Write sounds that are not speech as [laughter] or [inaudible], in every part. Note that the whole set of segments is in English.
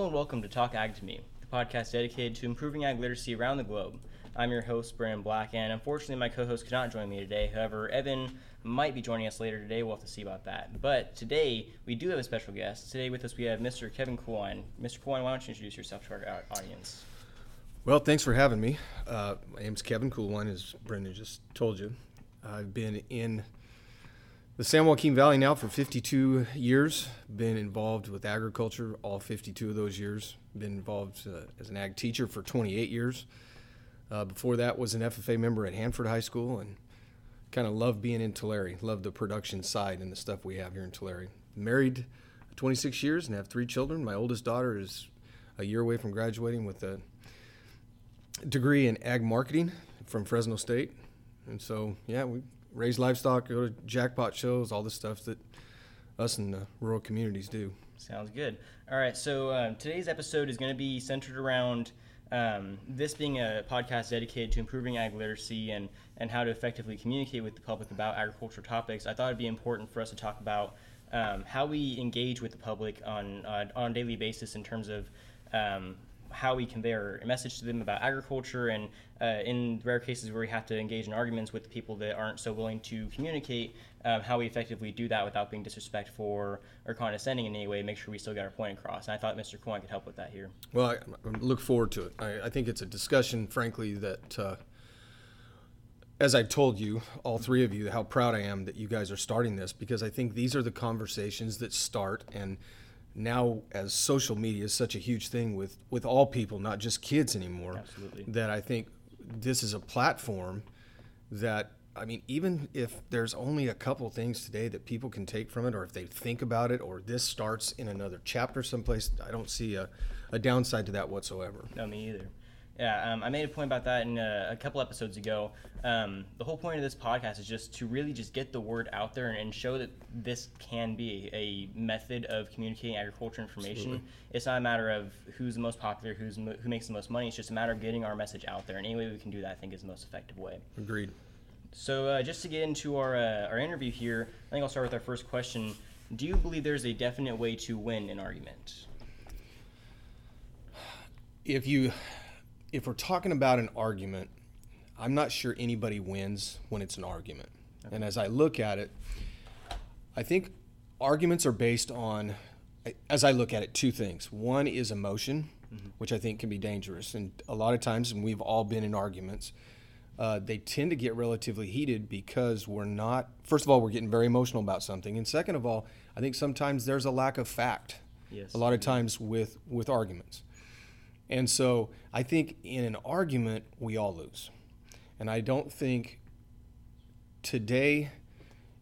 And welcome to Talk Ag to Me, the podcast dedicated to improving ag literacy around the globe. I'm your host, Brandon Black, and unfortunately, my co host could not join me today. However, Evan might be joining us later today. We'll have to see about that. But today, we do have a special guest. Today, with us, we have Mr. Kevin Coolwine. Mr. Coolwine, why don't you introduce yourself to our audience? Well, thanks for having me. Uh, my name's Kevin Coolwine, as Brendan just told you. I've been in the San Joaquin Valley now for 52 years. Been involved with agriculture all 52 of those years. Been involved uh, as an ag teacher for 28 years. Uh, before that, was an FFA member at Hanford High School, and kind of love being in Tulare. Love the production side and the stuff we have here in Tulare. Married 26 years and have three children. My oldest daughter is a year away from graduating with a degree in ag marketing from Fresno State. And so, yeah, we raise livestock, go to jackpot shows, all the stuff that us in the rural communities do. Sounds good. All right, so um, today's episode is going to be centered around um, this being a podcast dedicated to improving ag literacy and, and how to effectively communicate with the public about agricultural topics. I thought it'd be important for us to talk about um, how we engage with the public on, uh, on a daily basis in terms of um, how we convey our message to them about agriculture and uh, in rare cases where we have to engage in arguments with people that aren't so willing to communicate um, how we effectively do that without being disrespectful or, or condescending in any way make sure we still get our point across. And i thought mr coin could help with that here. Well i, I look forward to it. I, I, think it's a discussion frankly that uh, as I've told you, all three of you, how proud I am that you guys are starting this because I think these are the conversations that start and now as social media is such a huge thing with with all people not just kids anymore Absolutely. that i think this is a platform that i mean even if there's only a couple things today that people can take from it or if they think about it or this starts in another chapter someplace i don't see a, a downside to that whatsoever no me either yeah, um, I made a point about that in a, a couple episodes ago. Um, the whole point of this podcast is just to really just get the word out there and, and show that this can be a method of communicating agriculture information. Absolutely. It's not a matter of who's the most popular, who's who makes the most money. It's just a matter of getting our message out there, and any way we can do that, I think, is the most effective way. Agreed. So, uh, just to get into our uh, our interview here, I think I'll start with our first question. Do you believe there's a definite way to win an argument? If you if we're talking about an argument, I'm not sure anybody wins when it's an argument. Okay. And as I look at it, I think arguments are based on, as I look at it, two things. One is emotion, mm-hmm. which I think can be dangerous. And a lot of times, and we've all been in arguments, uh, they tend to get relatively heated because we're not, first of all, we're getting very emotional about something. And second of all, I think sometimes there's a lack of fact. Yes. A lot of times with, with arguments. And so I think in an argument, we all lose. And I don't think today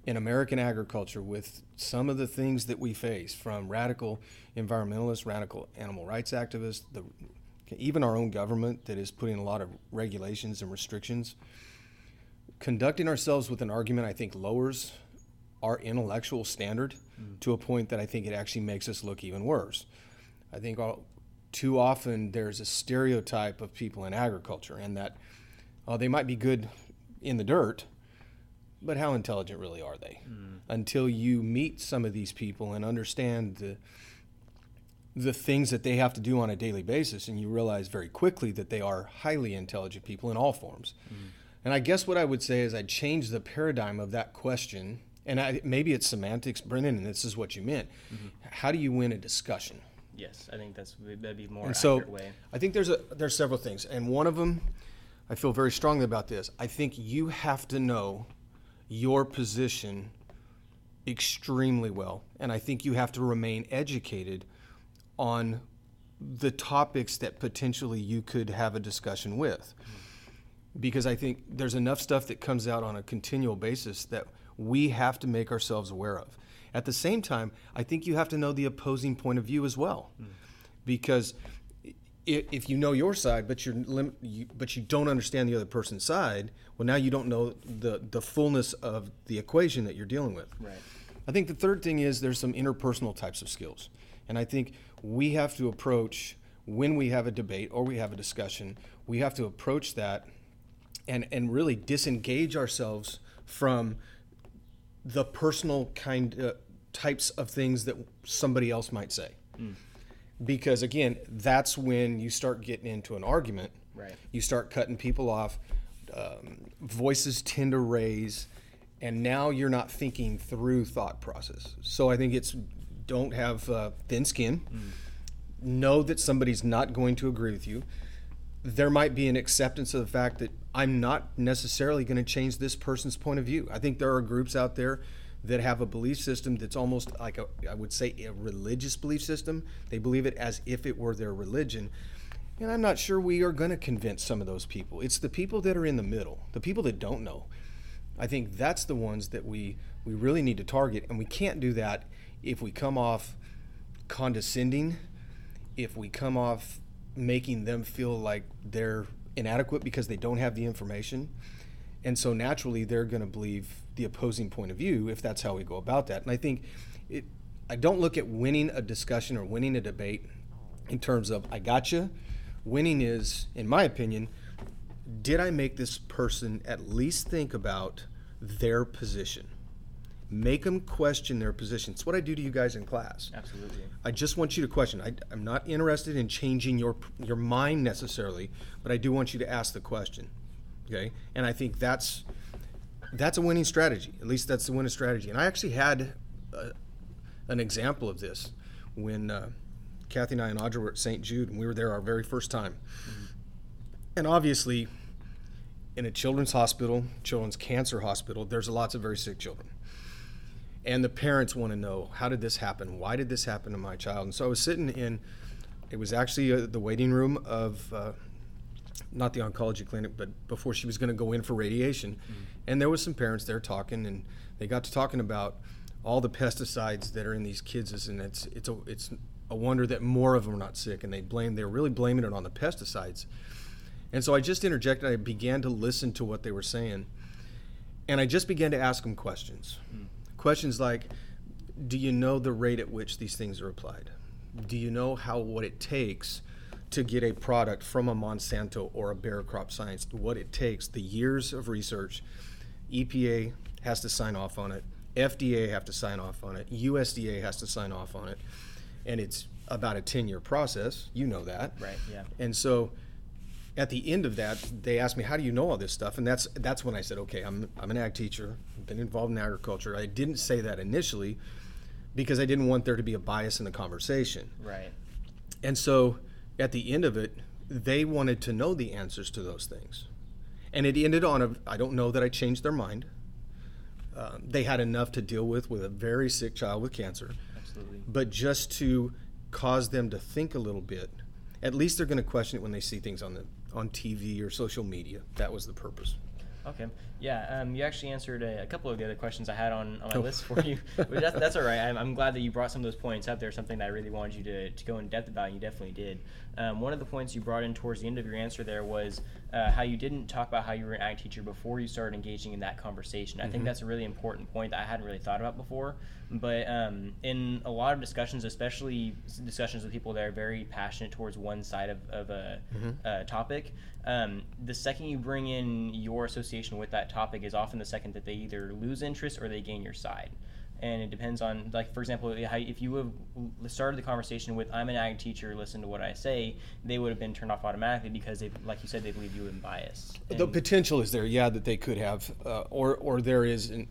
in American agriculture, with some of the things that we face from radical environmentalists, radical animal rights activists, the, even our own government that is putting a lot of regulations and restrictions, conducting ourselves with an argument, I think, lowers our intellectual standard mm. to a point that I think it actually makes us look even worse. I think all, too often there's a stereotype of people in agriculture and that oh, they might be good in the dirt, but how intelligent really are they? Mm. Until you meet some of these people and understand the the things that they have to do on a daily basis, and you realize very quickly that they are highly intelligent people in all forms. Mm. And I guess what I would say is I'd change the paradigm of that question, and I, maybe it's semantics, Brennan, and this is what you meant. Mm-hmm. How do you win a discussion? Yes, I think that's that'd be more and so way. I think there's a there's several things, and one of them, I feel very strongly about this. I think you have to know your position extremely well, and I think you have to remain educated on the topics that potentially you could have a discussion with. Because I think there's enough stuff that comes out on a continual basis that we have to make ourselves aware of. At the same time, I think you have to know the opposing point of view as well, mm. because if you know your side, but you're lim- you, but you don't understand the other person's side, well, now you don't know the the fullness of the equation that you're dealing with. Right. I think the third thing is there's some interpersonal types of skills, and I think we have to approach when we have a debate or we have a discussion, we have to approach that and and really disengage ourselves from the personal kind uh, types of things that somebody else might say. Mm. because again, that's when you start getting into an argument. Right. You start cutting people off. Um, voices tend to raise, and now you're not thinking through thought process. So I think it's don't have uh, thin skin. Know that somebody's not going to agree with you. There might be an acceptance of the fact that I'm not necessarily going to change this person's point of view. I think there are groups out there that have a belief system that's almost like a, I would say, a religious belief system. They believe it as if it were their religion. And I'm not sure we are going to convince some of those people. It's the people that are in the middle, the people that don't know. I think that's the ones that we, we really need to target. And we can't do that if we come off condescending, if we come off making them feel like they're inadequate because they don't have the information. And so naturally, they're going to believe the opposing point of view if that's how we go about that. And I think it, I don't look at winning a discussion or winning a debate in terms of I got you. Winning is, in my opinion, did I make this person at least think about their position? Make them question their position. It's what I do to you guys in class. Absolutely. I just want you to question. I, I'm not interested in changing your your mind necessarily, but I do want you to ask the question. Okay, and I think that's that's a winning strategy. At least that's the winning strategy. And I actually had a, an example of this when uh, Kathy and I and Audra were at St. Jude, and we were there our very first time. And obviously, in a children's hospital, children's cancer hospital, there's lots of very sick children. And the parents want to know how did this happen? Why did this happen to my child? And so I was sitting in, it was actually uh, the waiting room of, uh, not the oncology clinic, but before she was going to go in for radiation. And there was some parents there talking, and they got to talking about all the pesticides that are in these kids, and it's it's a it's a wonder that more of them are not sick. And they blame they're really blaming it on the pesticides. And so I just interjected. I began to listen to what they were saying, and I just began to ask them questions. Questions like, "Do you know the rate at which these things are applied? Do you know how what it takes to get a product from a Monsanto or a Bayer Crop Science? What it takes, the years of research. EPA has to sign off on it. FDA have to sign off on it. USDA has to sign off on it, and it's about a ten-year process. You know that, Right. Yeah. and so at the end of that, they asked me, "How do you know all this stuff?" And that's that's when I said, "Okay, I'm I'm an ag teacher. I've been involved in agriculture." I didn't say that initially because I didn't want there to be a bias in the conversation. Right. And so at the end of it, they wanted to know the answers to those things. And it ended on a I don't know that I changed their mind. Um, they had enough to deal with with a very sick child with cancer Absolutely. but just to cause them to think a little bit. At least they're going to question it when they see things on the on TV or social media. That was the purpose. Okay. Yeah. Um, you actually answered a, a couple of the other questions I had on, on my Oh. list for you. [laughs] but that's, that's all right. I'm, I'm glad that you brought some of those points up there. Something that I really wanted you to, to go in depth about. And you definitely did. Um, one of the points you brought in towards the end of your answer there was uh, how you didn't talk about how you were an ag teacher before you started engaging in that conversation. I think that's a really important point that I hadn't really thought about before. But um, in a lot of discussions, especially discussions with people that are very passionate towards one side of, of a, a topic, um, the second you bring in your association with that topic is often the second that they either lose interest or they gain your side. And it depends on, like, for example, if you have started the conversation with, I'm an ag teacher, listen to what I say, they would have been turned off automatically because, they, like you said, they believe you in bias. the potential is there, yeah, that they could have, uh, or or there is an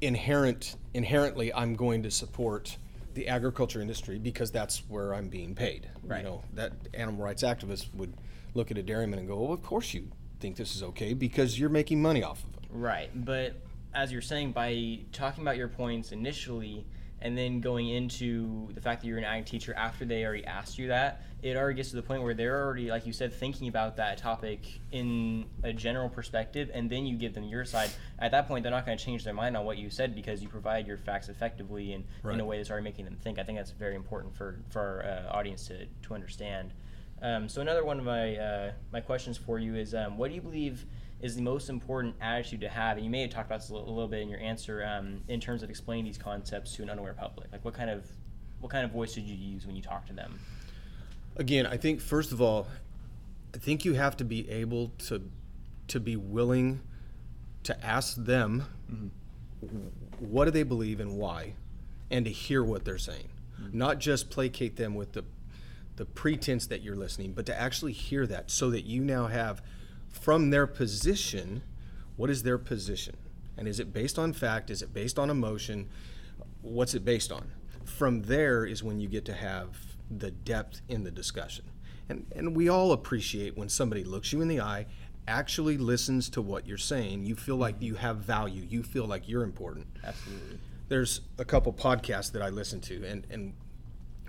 inherent inherently. I'm going to support the agriculture industry because that's where I'm being paid. Right. You know that animal rights activists would look at a dairyman and go, "Well, of course you think this is okay because you're making money off of it." Right, but as you're saying, by talking about your points initially and then going into the fact that you're an ag teacher after they already asked you that, it already gets to the point where they're already, like you said, thinking about that topic in a general perspective, and then you give them your side. At that point, they're not going to change their mind on what you said because you provide your facts effectively and in a way that's already making them think. I think that's very important for for our uh, audience to to understand. Um, so another one of my uh, my questions for you is, um, what do you believe is the most important attitude to have? And you may have talked about this a little, a little bit in your answer um, in terms of explaining these concepts to an unaware public. Like, what kind of what kind of voice did you use when you talk to them? Again, I think first of all, I think you have to be able to to be willing to ask them what do they believe and why, and to hear what they're saying, not just placate them with the the pretense that you're listening, but to actually hear that so that you now have from their position, what is their position? And is it based on fact? Is it based on emotion? What's it based on? From there is when you get to have the depth in the discussion. And, and we all appreciate when somebody looks you in the eye, actually listens to what you're saying. You feel like you have value. You feel like you're important. Absolutely. There's a couple podcasts that I listen to, and, and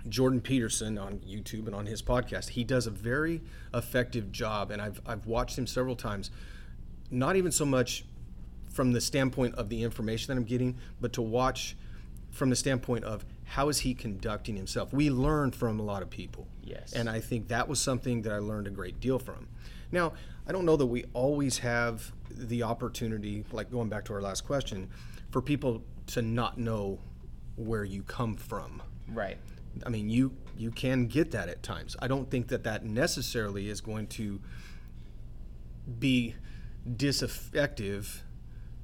Jordan Peterson on YouTube and on his podcast, he does a very effective job, and I've, I've watched him several times. Not even so much from the standpoint of the information that I'm getting, but to watch from the standpoint of how is he conducting himself. We learn from a lot of people. Yes. And I think that was something that I learned a great deal from. Now, I don't know that we always have the opportunity, like going back to our last question, for people to not know where you come from. Right. I mean, you you can get that at times. I don't think that that necessarily is going to be disaffective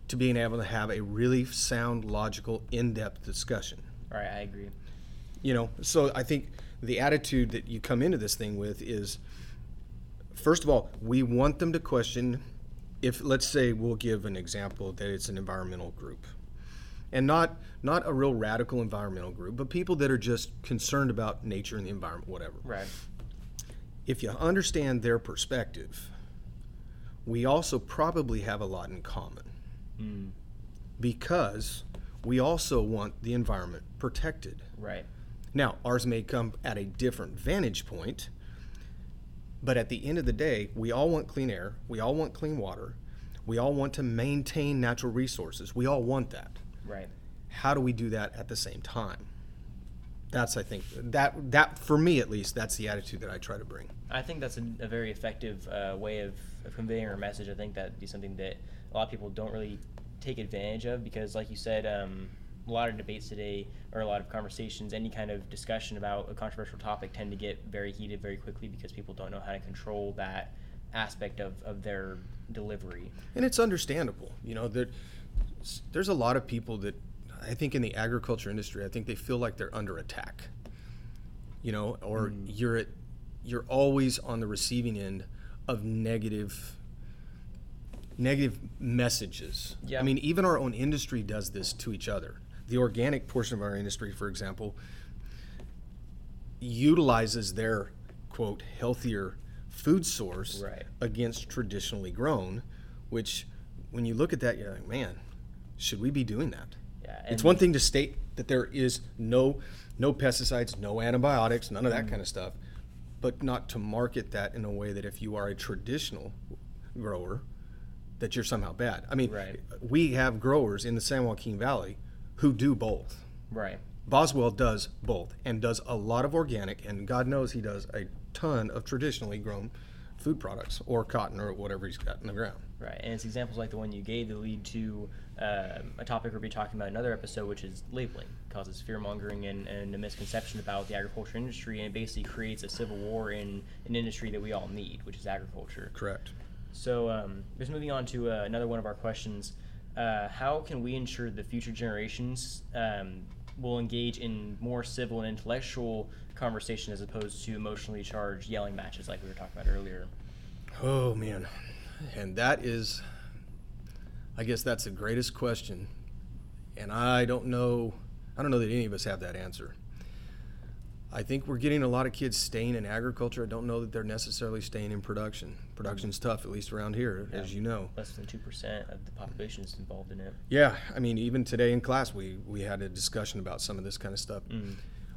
to being able to have a really sound, logical, in-depth discussion. All right, I agree. You know, so I think the attitude that you come into this thing with is first of all, we want them to question if let's say we'll give an example that it's an environmental group. And not not a real radical environmental group, but people that are just concerned about nature and the environment, whatever. Right. If you understand their perspective, we also probably have a lot in common Mm. because we also want the environment protected. Right. Now, ours may come at a different vantage point, but at the end of the day, we all want clean air, we all want clean water, we all want to maintain natural resources. We all want that. Right. How do we do that at the same time? That's I think that that for me at least that's the attitude that I try to bring. I think that's a, a very effective uh, way of, of conveying our message. I think that'd be something that a lot of people don't really take advantage of because, like you said, um, a lot of debates today or a lot of conversations, any kind of discussion about a controversial topic tend to get very heated very quickly because people don't know how to control that aspect of, of their delivery. And it's understandable. You know, there, there's a lot of people that I think in the agriculture industry, I think they feel like they're under attack. You know, or Mm. you're at, you're always on the receiving end of negative negative messages. Yeah. I mean, even our own industry does this to each other. The organic portion of our industry, for example, utilizes their quote healthier food source Right. against traditionally grown, which when you look at that, you're like, man, should we be doing that? Yeah, it's one thing to state that there is no no pesticides, no antibiotics, none of Mm. that kind of stuff, but not to market that in a way that if you are a traditional grower, that you're somehow bad. I mean, Right. we have growers in the San Joaquin Valley who do both. Right. Boswell does both and does a lot of organic, and God knows he does a ton of traditionally grown food products or cotton or whatever he's got in the ground. Right, and it's examples like the one you gave that lead to um, a topic we'll be talking about in another episode, which is labeling. causes fear mongering and, and a misconception about the agriculture industry, and it basically creates a civil war in an industry that we all need, which is agriculture. Correct. So, um, just moving on to uh, another one of our questions. Uh, how can we ensure the future generations um, will engage in more civil and intellectual conversation as opposed to emotionally charged yelling matches like we were talking about earlier? Oh man, and that is, I guess that's the greatest question, and I don't know, I don't know that any of us have that answer. I think we're getting a lot of kids staying in agriculture. I don't know that they're necessarily staying in production. Production's tough, at least around here, as you know. Less than 2% of the population is involved in it. Yeah, I mean, even today in class, we we had a discussion about some of this kind of stuff. Mm.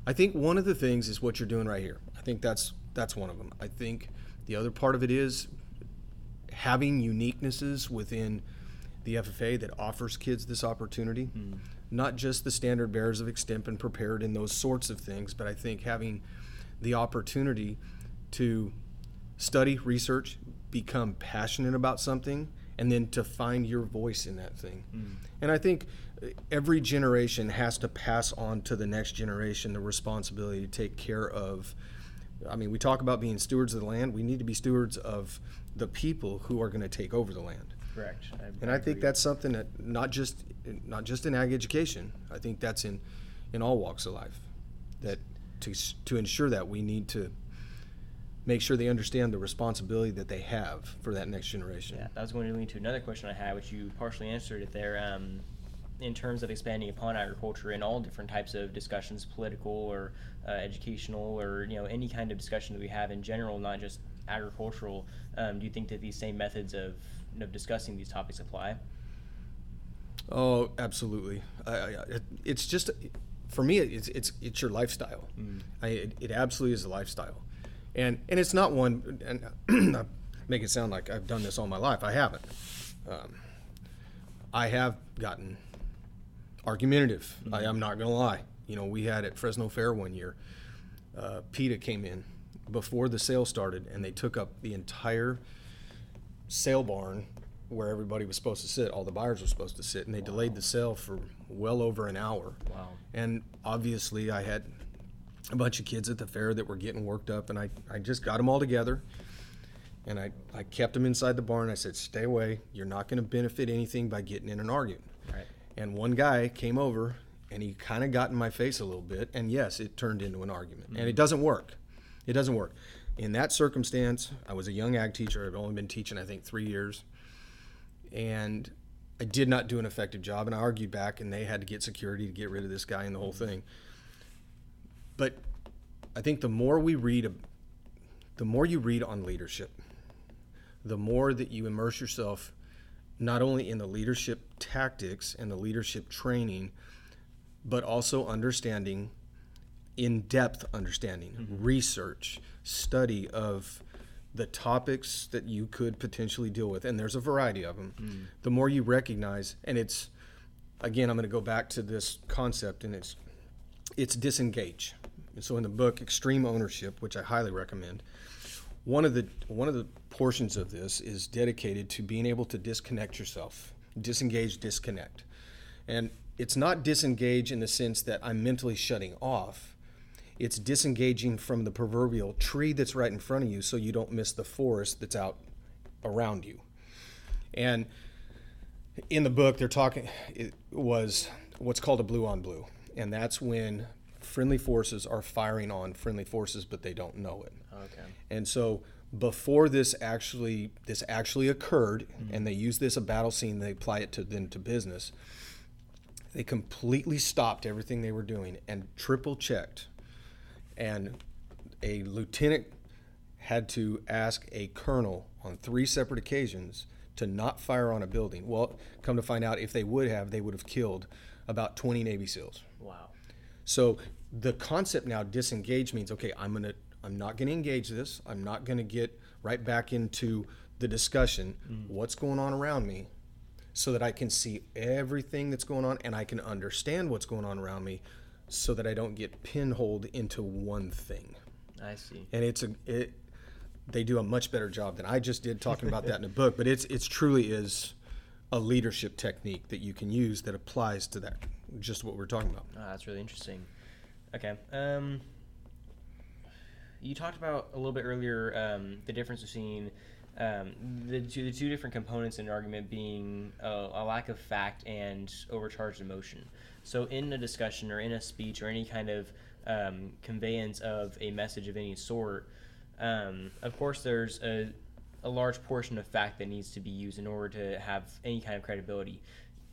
I think one of the things is what you're doing right here. I think that's that's one of them. I think the other part of it is having uniquenesses within the FFA that offers kids this opportunity. Mm. Not just the standard bearers of extemp and prepared and those sorts of things, but I think having the opportunity to study, research, become passionate about something, and then to find your voice in that thing. Mm. And I think uh, every generation has to pass on to the next generation the responsibility to take care of. I mean, we talk about being stewards of the land. We need to be stewards of the people who are going to take over the land. Correct. And I think that's something that not just not just in ag education. I think that's in in all walks of life. That to to ensure that we need to make sure they understand the responsibility that they have for that next generation. Yeah, that was going to lead to another question I had, which you partially answered it there. Um, in terms of expanding upon agriculture in all different types of discussions, political or uh, educational, or you know any kind of discussion that we have in general, not just agricultural. Um, do you think that these same methods of, of discussing these topics apply? Oh, absolutely. I, I, it, it's just for me. It's it's it's your lifestyle. Mm. I, it, it, absolutely is a lifestyle, and and it's not one. And [clears throat] I make it sound like I've done this all my life. I haven't. Um, I have gotten argumentative. Mm-hmm. I, am not going to lie. You know, we had at Fresno Fair one year, uh, PETA came in before the sale started, and they took up the entire sale barn where everybody was supposed to sit. All the buyers were supposed to sit, and they wow. delayed the sale for well over an hour. Wow. And obviously, I had a bunch of kids at the fair that were getting worked up, and I, I just got them all together. And I, I kept them inside the barn. I said, Stay away. You're not going to benefit anything by getting in an argument. Right. And one guy came over and he kind of got in my face a little bit. And yes, it turned into an argument. Mm-hmm. And it doesn't work. It doesn't work. In that circumstance, I was a young ag teacher. I've only been teaching, I think, three years. And I did not do an effective job. And I argued back, and they had to get security to get rid of this guy and the whole mm-hmm. thing. But I think the more we read, the more you read on leadership, the more that you immerse yourself not only in the leadership tactics and the leadership training, but also understanding, in depth understanding, mm-hmm. research, study of the topics that you could potentially deal with. And there's a variety of them. Mm. The more you recognize, and it's, again, I'm going to go back to this concept, and it's, it's disengage. And so in the book, Extreme Ownership, which I highly recommend, one of the one of the portions of this is dedicated to being able to disconnect yourself, disengage, disconnect. And it's not disengage in the sense that I'm mentally shutting off. It's disengaging from the proverbial tree that's right in front of you so you don't miss the forest that's out around you. And in the book, they're talking, it was what's called a blue on blue. And that's when friendly forces are firing on friendly forces, but they don't know it. Okay. And so before this actually this actually occurred, mm-hmm. and they use this a battle scene, they apply it to then to business. They completely stopped everything they were doing and triple checked. And a lieutenant had to ask a colonel on three separate occasions to not fire on a building. Well, come to find out, if they would have, they would have killed about 20 Navy SEALs. Wow. So the concept now disengage means okay, I'm gonna I'm not gonna engage this. I'm not gonna get right back into the discussion. Mm. What's going on around me, so that I can see everything that's going on and I can understand what's going on around me, so that I don't get pinholed into one thing. I see. And it's a it. They do a much better job than I just did talking about that in the book. But it's it's truly is a leadership technique that you can use that applies to that just what we're talking about. Oh, that's really interesting. Okay. Um, you talked about a little bit earlier um, the difference between um, the, two, the two different components in an argument being a, a, lack of fact and overcharged emotion. So, in a discussion or in a speech or any kind of um, conveyance of a message of any sort, um, of course, there's a, a large portion of fact that needs to be used in order to have any kind of credibility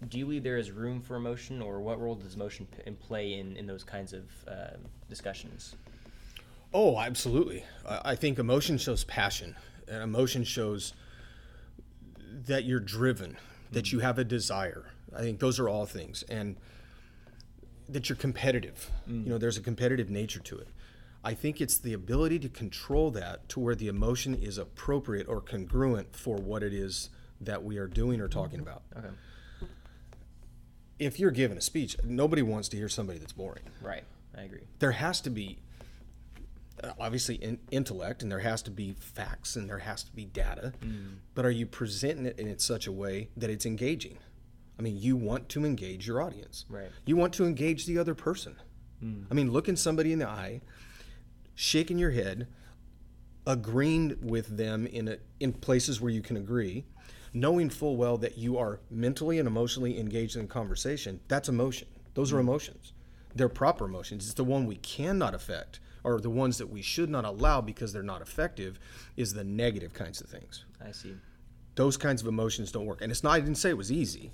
do you believe there is room for emotion, or what role does emotion p- play in, in those kinds of uh, discussions? Oh, absolutely. I think emotion shows passion, and emotion shows that you're driven, that mm-hmm. you have a desire. I think those are all things, and that you're competitive. Mm. You know, there's a competitive nature to it. I think it's the ability to control that to where the emotion is appropriate or congruent for what it is that we are doing or talking mm-hmm. about. Okay if you're giving a speech, nobody wants to hear somebody that's boring. Right. I agree. There has to be uh, obviously in, intellect and there has to be facts and there has to be data. Mm. But are you presenting it in such a way that it's engaging? I mean, you want to engage your audience. Right. You want to engage the other person. Mm. I mean, looking somebody in the eye, shaking your head, agreeing with them in a, in places where you can agree, knowing full well that you are mentally and emotionally engaged in conversation, that's emotion. Those are mm. emotions. They're proper emotions. It's the one we cannot affect or the ones that we should not allow because they're not effective is the negative kinds of things. I see. Those kinds of emotions don't work. And it's not, I didn't say it was easy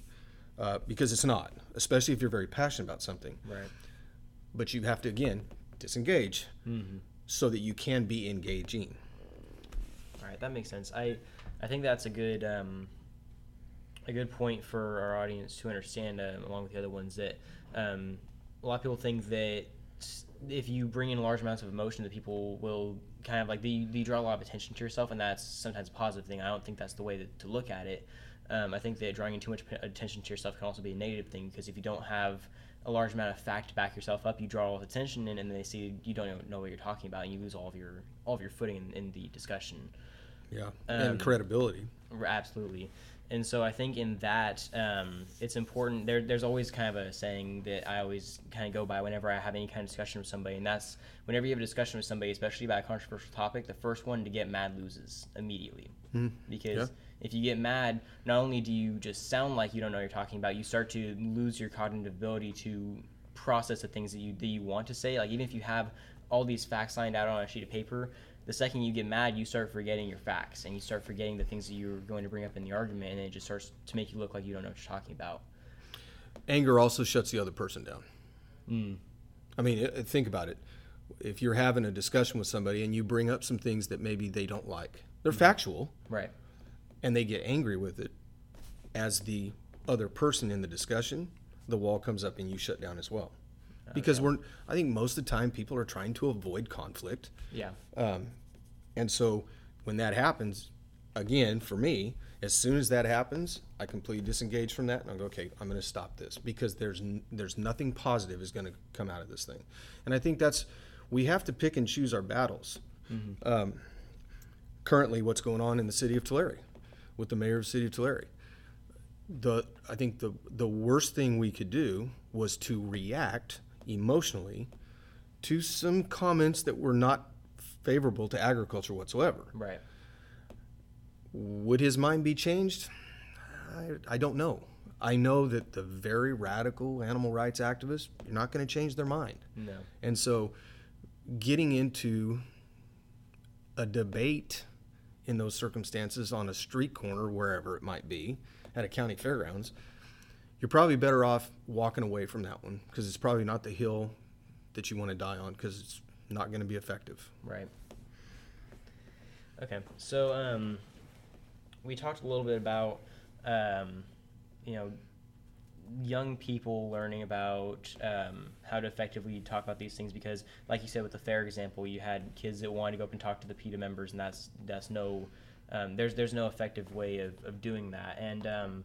uh, because it's not, especially if you're very passionate about something. Right. But you have to, again, disengage so that you can be engaging. All right, that makes sense. I I think that's a good um, a good point for our audience to understand, um, along with the other ones, that um, a lot of people think that if you bring in large amounts of emotion, that people will kind of like you, you draw a lot of attention to yourself, and that's sometimes a positive thing. I don't think that's the way to, to look at it. Um, I think that drawing in too much attention to yourself can also be a negative thing because if you don't have a large amount of fact to back yourself up, you draw all the attention, and, and they see you don't know- know what you're talking about, and you lose all of your all of your footing in, in the discussion. Yeah. Um, and credibility. Absolutely. And so I think in that, um, it's important. There, there's always kind of a saying that I always kind of go by whenever I have any kind of discussion with somebody, and that's whenever you have a discussion with somebody, especially about a controversial topic, the first one to get mad loses immediately. Because Yeah. if you get mad, not only do you just sound like you don't know what you're talking about, you start to lose your cognitive ability to process the things that you that you want to say. Like even if you have all these facts lined out on a sheet of paper, the second you get mad, you start forgetting your facts and you start forgetting the things that you're going to bring up in the argument, and it just starts to make you look like you don't know what you're talking about. Anger also shuts the other person down. Mm. I mean, uh, think about it. If you're having a discussion with somebody and you bring up some things that maybe they don't like, they're factual, Right. and they get angry with it, as the other person in the discussion, the wall comes up and you shut down as well. Because we're, I think most of the time people are trying to avoid conflict. Yeah. Um, and so when that happens, again, for me, as soon as that happens, I completely disengage from that and I go, okay, I'm going to stop this because there's n- there's nothing positive is going to come out of this thing. And I think that's we have to pick and choose our battles. Um, currently, what's going on in the city of Tulare with the mayor of the city of Tulare. The I think the the worst thing we could do was to react emotionally to some comments that were not favorable to agriculture whatsoever. Right. Would his mind be changed? I, I don't know. I know that the very radical animal rights activists, you're not going to change their mind. No. And so getting into a debate in those circumstances on a street corner, wherever it might be, at a county fairgrounds, you're probably better off walking away from that one because it's probably not the hill that you want to die on because it's not going to be effective. Right. Okay. So um, we talked a little bit about um, you know young people learning about um, how to effectively talk about these things because, like you said with the fair example, you had kids that wanted to go up and talk to the PETA members, and that's that's no um, there's there's no effective way of, of doing that. And um,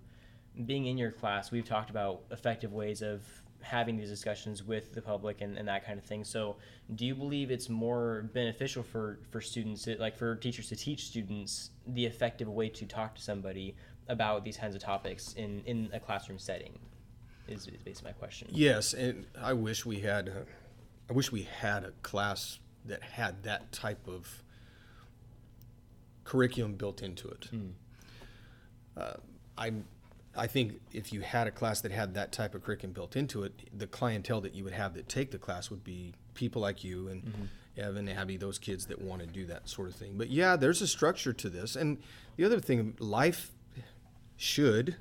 being in your class, we've talked about effective ways of having these discussions with the public and, and that kind of thing. So, do you believe it's more beneficial for, for students, like for teachers to teach students the effective way to talk to somebody about these kinds of topics in, in a classroom setting? Is, is basically my question. Yes, and I wish we had, uh, I wish we had a class that had that type of curriculum built into it. Uh, I, I think if you had a class that had that type of curriculum built into it, the clientele that you would have that take the class would be people like you and mm-hmm. Evan, Abby, those kids that want to do that sort of thing. But yeah, there's a structure to this, and the other thing, life should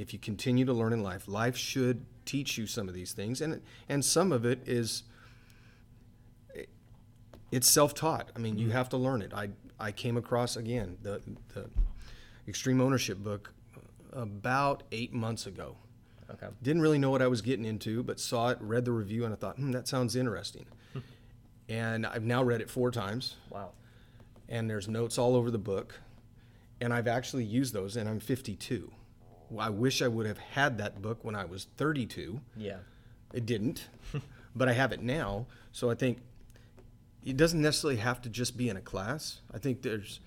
if you continue to learn in life, life should teach you some of these things, and and some of it is it's self-taught. I mean, you mm-hmm. have to learn it. I I came across again the the extreme ownership book about eight months ago. Okay. Didn't really know what I was getting into, but saw it, read the review, and I thought, hmm, that sounds interesting. [laughs] and I've now read it four times Wow. and there's notes all over the book. And I've actually used those, and I'm 52. Well, I wish I would have had that book when I was 32. Yeah. It didn't, [laughs] but I have it now. So I think it doesn't necessarily have to just be in a class. I think there's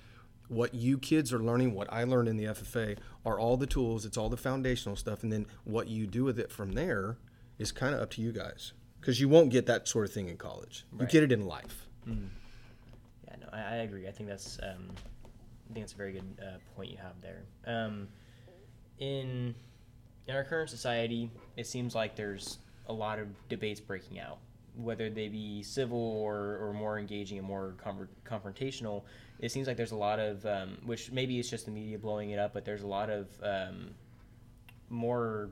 what you kids are learning, what I learned in the FFA, are all the tools. It's all the foundational stuff, and then what you do with it from there is kind of up to you guys, because you won't get that sort of thing in college. You get it in life. Yeah, no, I, I agree. I think that's um, I think that's a very good uh, point you have there. Um, in in our current society, it seems like there's a lot of debates breaking out whether they be civil or, or more engaging and more com- confrontational, it seems like there's a lot of, um, which maybe it's just the media blowing it up, but there's a lot of um, more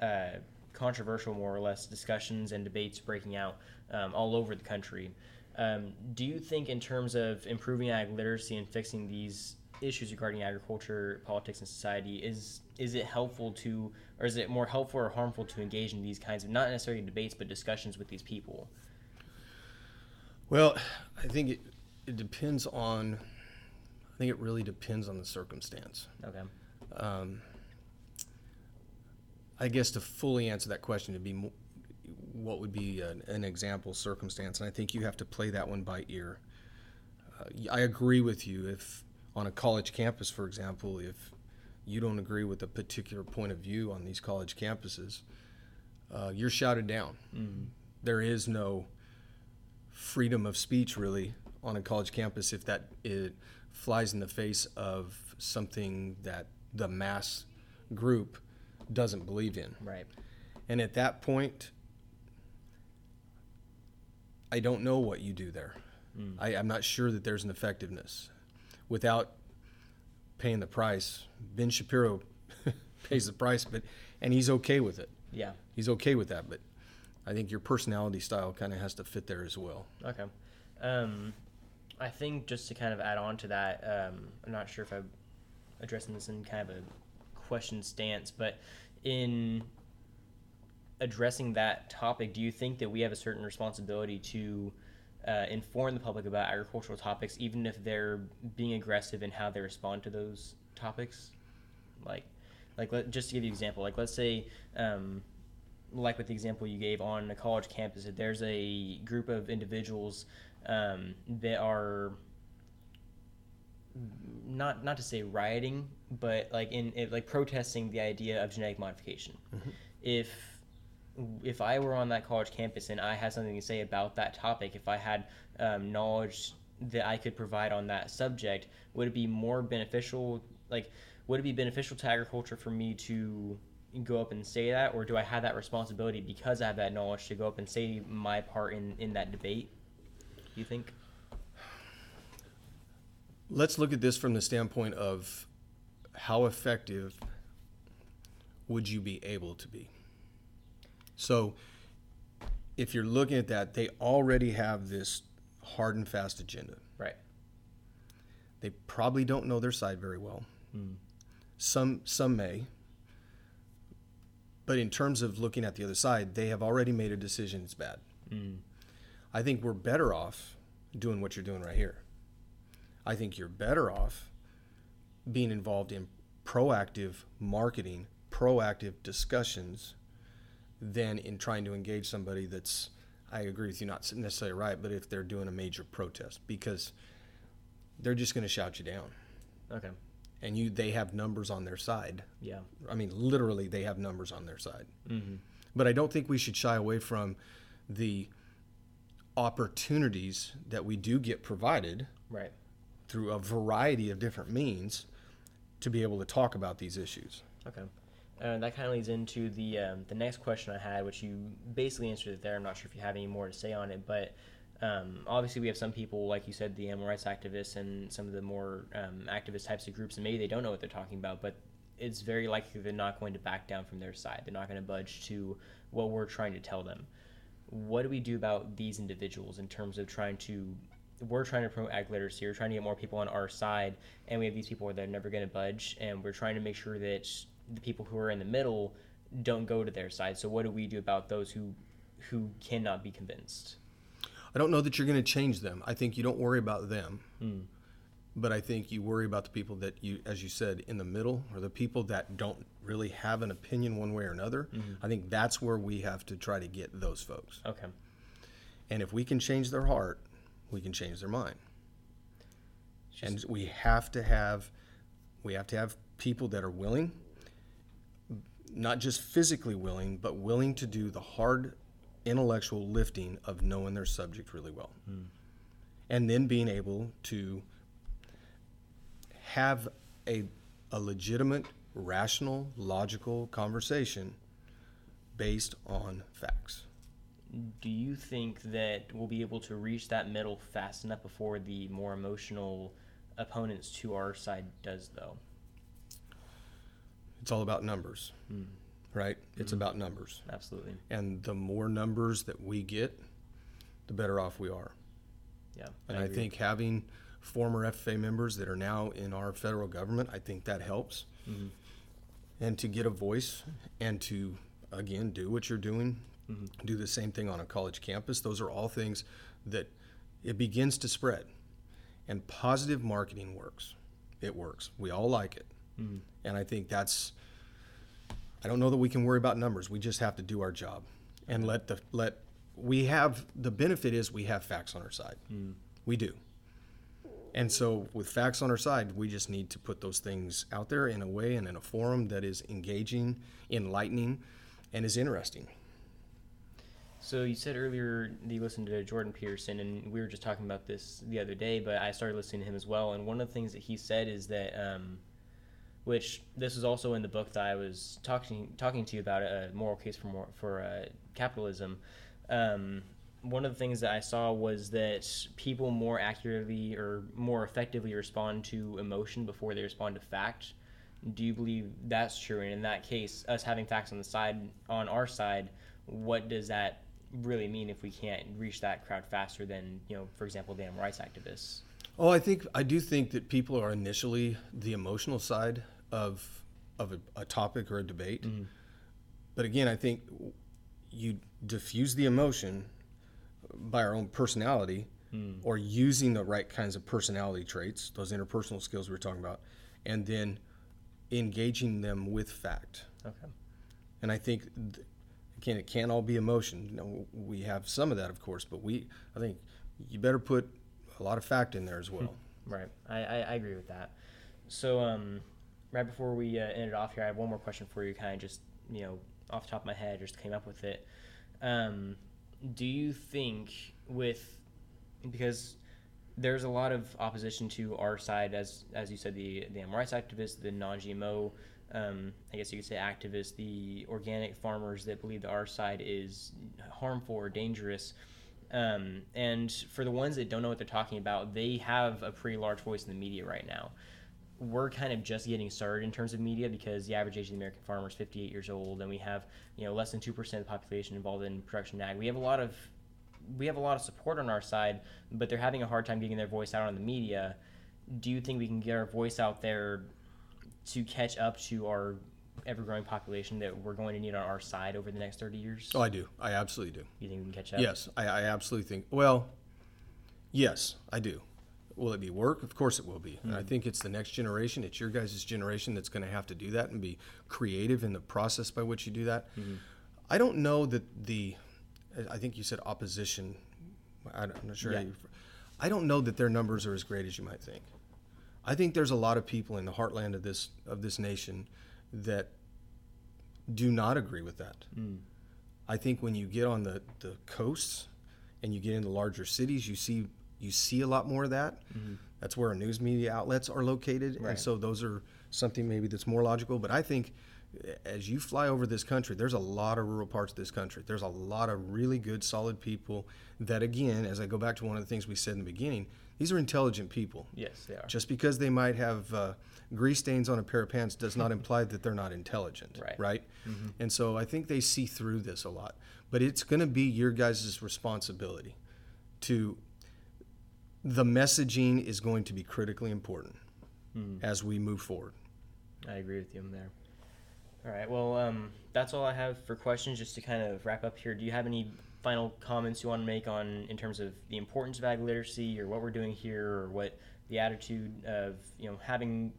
uh, controversial, more or less, discussions and debates breaking out um, all over the country. Um, do you think, in terms of improving ag literacy and fixing these issues regarding agriculture, politics, and society, is is it helpful to, or is it more helpful or harmful to engage in these kinds of not necessarily debates but discussions with these people? Well, I think it, it depends on. I think it really depends on the circumstance. Okay. Um, I guess to fully answer that question, to be mo- what would be an, an example circumstance, and I think you have to play that one by ear. Uh, I agree with you. If on a college campus, for example, if you don't agree with a particular point of view on these college campuses, uh, you're shouted down. Mm-hmm. There is no freedom of speech really on a college campus if that it flies in the face of something that the mass group doesn't believe in. Right. And at that point, I don't know what you do there. Mm. I, I'm not sure that there's an effectiveness. Without paying the price, Ben Shapiro [laughs] pays the price, but and he's okay with it. Yeah. He's okay with that, but I think your personality style kind of has to fit there as well. Okay. Um, I think just to kind of add on to that, um, I'm not sure if I'm addressing this in kind of a question stance, but in addressing that topic, do you think that we have a certain responsibility to uh, inform the public about agricultural topics, even if they're being aggressive in how they respond to those topics? Like, like let, just to give you an example, like let's say, um, like with the example you gave on a college campus, that there's a group of individuals um, that are not not to say rioting, but like in it, like protesting the idea of genetic modification. If if I were on that college campus and I had something to say about that topic, if I had um, knowledge that I could provide on that subject, would it be more beneficial? Like, would it be beneficial to agriculture for me to go up and say that, or do I have that responsibility because I have that knowledge to go up and say my part in in that debate? You think? Let's look at this from the standpoint of how effective would you be able to be? So, if you're looking at that, they already have this hard and fast agenda. Right. They probably don't know their side very well. Mm. Some some may. But in terms of looking at the other side, they have already made a decision it's bad. Mm. I think we're better off doing what you're doing right here. I think you're better off being involved in proactive marketing, proactive discussions than in trying to engage somebody that's I agree with you not necessarily right, but if they're doing a major protest because they're just going to shout you down. Okay. And you they have numbers on their side. Yeah. I mean literally they have numbers on their side. Mm-hmm. But I don't think we should shy away from the opportunities that we do get provided Right. through a variety of different means to be able to talk about these issues. Okay. Uh, that kind of leads into the um, the next question I had, which you basically answered it there. I'm not sure if you have any more to say on it, but um, obviously we have some people, like you said, the animal rights activists and some of the more um, activist types of groups, and maybe they don't know what they're talking about, but it's very likely they're not going to back down from their side. They're not going to budge to what we're trying to tell them. What do we do about these individuals in terms of trying to we're trying to promote ag literacy. We're trying to get more people on our side, and we have these people that are never going to budge, and we're trying to make sure that the people who are in the middle don't go to their side. So, what do we do about those who who cannot be convinced? I don't know that you're going to change them. I think you don't worry about them, Mm. But I think you worry about the people that you, as you said, in the middle, or the people that don't really have an opinion one way or another. Mm-hmm. I think that's where we have to try to get those folks. Okay. And if we can change their heart, we can change their mind. It's and we have to have we have to have people that are willing not just physically willing but willing to do the hard intellectual lifting of knowing their subject really well hmm. and then being able to have a, a legitimate rational logical conversation based on facts do you think that we'll be able to reach that middle fast enough before the more emotional opponents to our side does, though? It's all about numbers, Mm. right? It's about numbers. Absolutely. And the more numbers that we get, the better off we are. Yeah. And I, agree. think having former FFA members that are now in our federal government, I think that helps. Mhm. And to get a voice and to, again, do what you're doing, Mhm. do the same thing on a college campus, those are all things that it begins to spread. And positive marketing works. It works. We all like it. Mhm. And I think that's, I don't know that we can worry about numbers. We just have to do our job and let the, let, we have, the benefit is we have facts on our side. Mm. We do. And so with facts on our side, we just need to put those things out there in a way and in a forum that is engaging, enlightening, and is interesting. So you said earlier that you listened to Jordan Peterson, and we were just talking about this the other day. But I started listening to him as well, and one of the things that he said is that, um, which this was also in the book that I was talking talking to you about, a moral case for for uh, capitalism. Um, one of the things that I saw was that people more accurately or more effectively respond to emotion before they respond to fact. Do you believe that's true? And in that case, us having facts on the side on our side, what does that really mean if we can't reach that crowd faster than you know, for example, the animal rights activists? Oh, I think I do think that people are initially the emotional side of of a, a topic or a debate. Mm-hmm. But again, I think you diffuse the emotion by our own personality or using the right kinds of personality traits, those interpersonal skills we were talking about, and then engaging them with fact. Okay. And I think, th- again, it can't all be emotion. You know, we have some of that, of course, but we, I think, you better put a lot of fact in there as well. [laughs] Right. I, I, I agree with that. So, um, right before we uh, end it off here, I have one more question for you, kind of just, you know, off the top of my head, just came up with it. Um, do you think with, because there's a lot of opposition to our side, as as you said, the the animal activists, the non-GMO, um, I guess you could say activists, the organic farmers that believe that our side is harmful or dangerous. Um, and for the ones that don't know what they're talking about, they have a pretty large voice in the media right now. We're kind of just getting started in terms of media because the average age of the American farmer is 58 years old, and we have you know less than two percent of the population involved in production ag. We have a lot of we have a lot of support on our side, but they're having a hard time getting their voice out on the media. Do you think we can get our voice out there to catch up to our ever-growing population that we're going to need on our side over the next 30 years? Oh, I do. I absolutely do. You think we can catch up? Yes, I, I absolutely think. Well, yes, I do. Will it be work? Of course it will be. And I hmm. think it's the next generation. It's your guys' generation that's going to have to do that and be creative in the process by which you do that. Hmm. I don't know that the. I think you said opposition. I'm not sure. how Yeah. you, I don't know that their numbers are as great as you might think. I think there's a lot of people in the heartland of this of this nation that do not agree with that. Hmm. I think when you get on the, the coasts and you get into larger cities, you see you see a lot more of that. Mm-hmm. That's where our news media outlets are located, Right. and so those are something maybe that's more logical. But I think eh, as you fly over this country, there's a lot of rural parts of this country. There's a lot of really good, solid people that, again, as I go back to one of the things we said in the beginning, these are intelligent people. Yes, they are. Just because they might have uh, grease stains on a pair of pants does not imply that they're not intelligent, Right. Right. Mm-hmm. And so I think they see through this a lot. But it's going to be your guys' responsibility to. The messaging is going to be critically important as we move forward. I agree with you there. All right. Well, um, that's all I have for questions. Just to kind of wrap up here, do you have any final comments you want to make on in terms of the importance of ag literacy, or what we're doing here, or what the attitude of you know having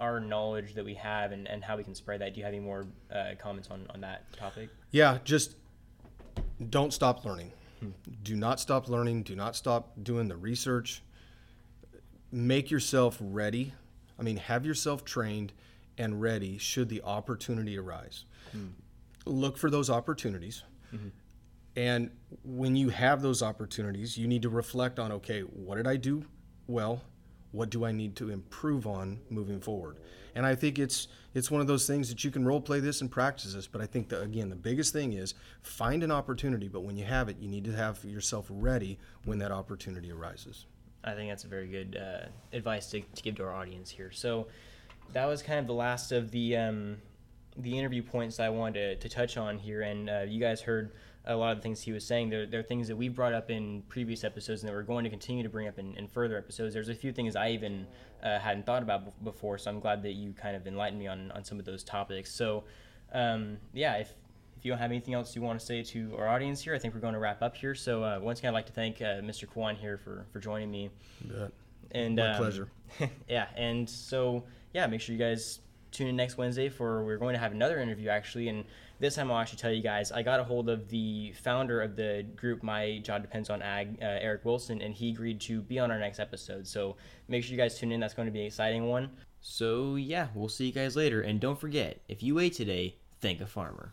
our knowledge that we have and, and how we can spread that? Do you have any more uh, comments on, on that topic? Yeah, just don't stop learning. Do not stop learning. Do not stop doing the research. Make yourself ready. I mean, have yourself trained and ready should the opportunity arise. Look for those opportunities. And when you have those opportunities, you need to reflect on okay, what did I do well? What do I need to improve on moving forward? And I think it's it's one of those things that you can role play this and practice this. But I think that again, the biggest thing is find an opportunity. But when you have it, you need to have yourself ready when that opportunity arises. I think that's a very good uh, advice to, to give to our audience here. So that was kind of the last of the um, the interview points I wanted to, to touch on here, and uh, you guys heard a lot of the things he was saying. There, there are things that we brought up in previous episodes, and that we're going to continue to bring up in, in further episodes. There's a few things I even uh, hadn't thought about before, so I'm glad that you kind of enlightened me on, on some of those topics. So, um, yeah, if if you don't have anything else you want to say to our audience here, I think we're going to wrap up here. So uh, once again, I'd like to thank uh, Mr. Kwan here for, for joining me. And my um, pleasure. [laughs] yeah, and so yeah, make sure you guys tune in next Wednesday for we're going to have another interview actually, and this time I'll actually tell you guys I got a hold of the founder of the group My Job Depends on Ag, uh, Eric Wilson, and he agreed to be on our next episode. So make sure you guys tune in. That's going to be an exciting one. So yeah, we'll see you guys later, and don't forget if you ate today, thank a farmer.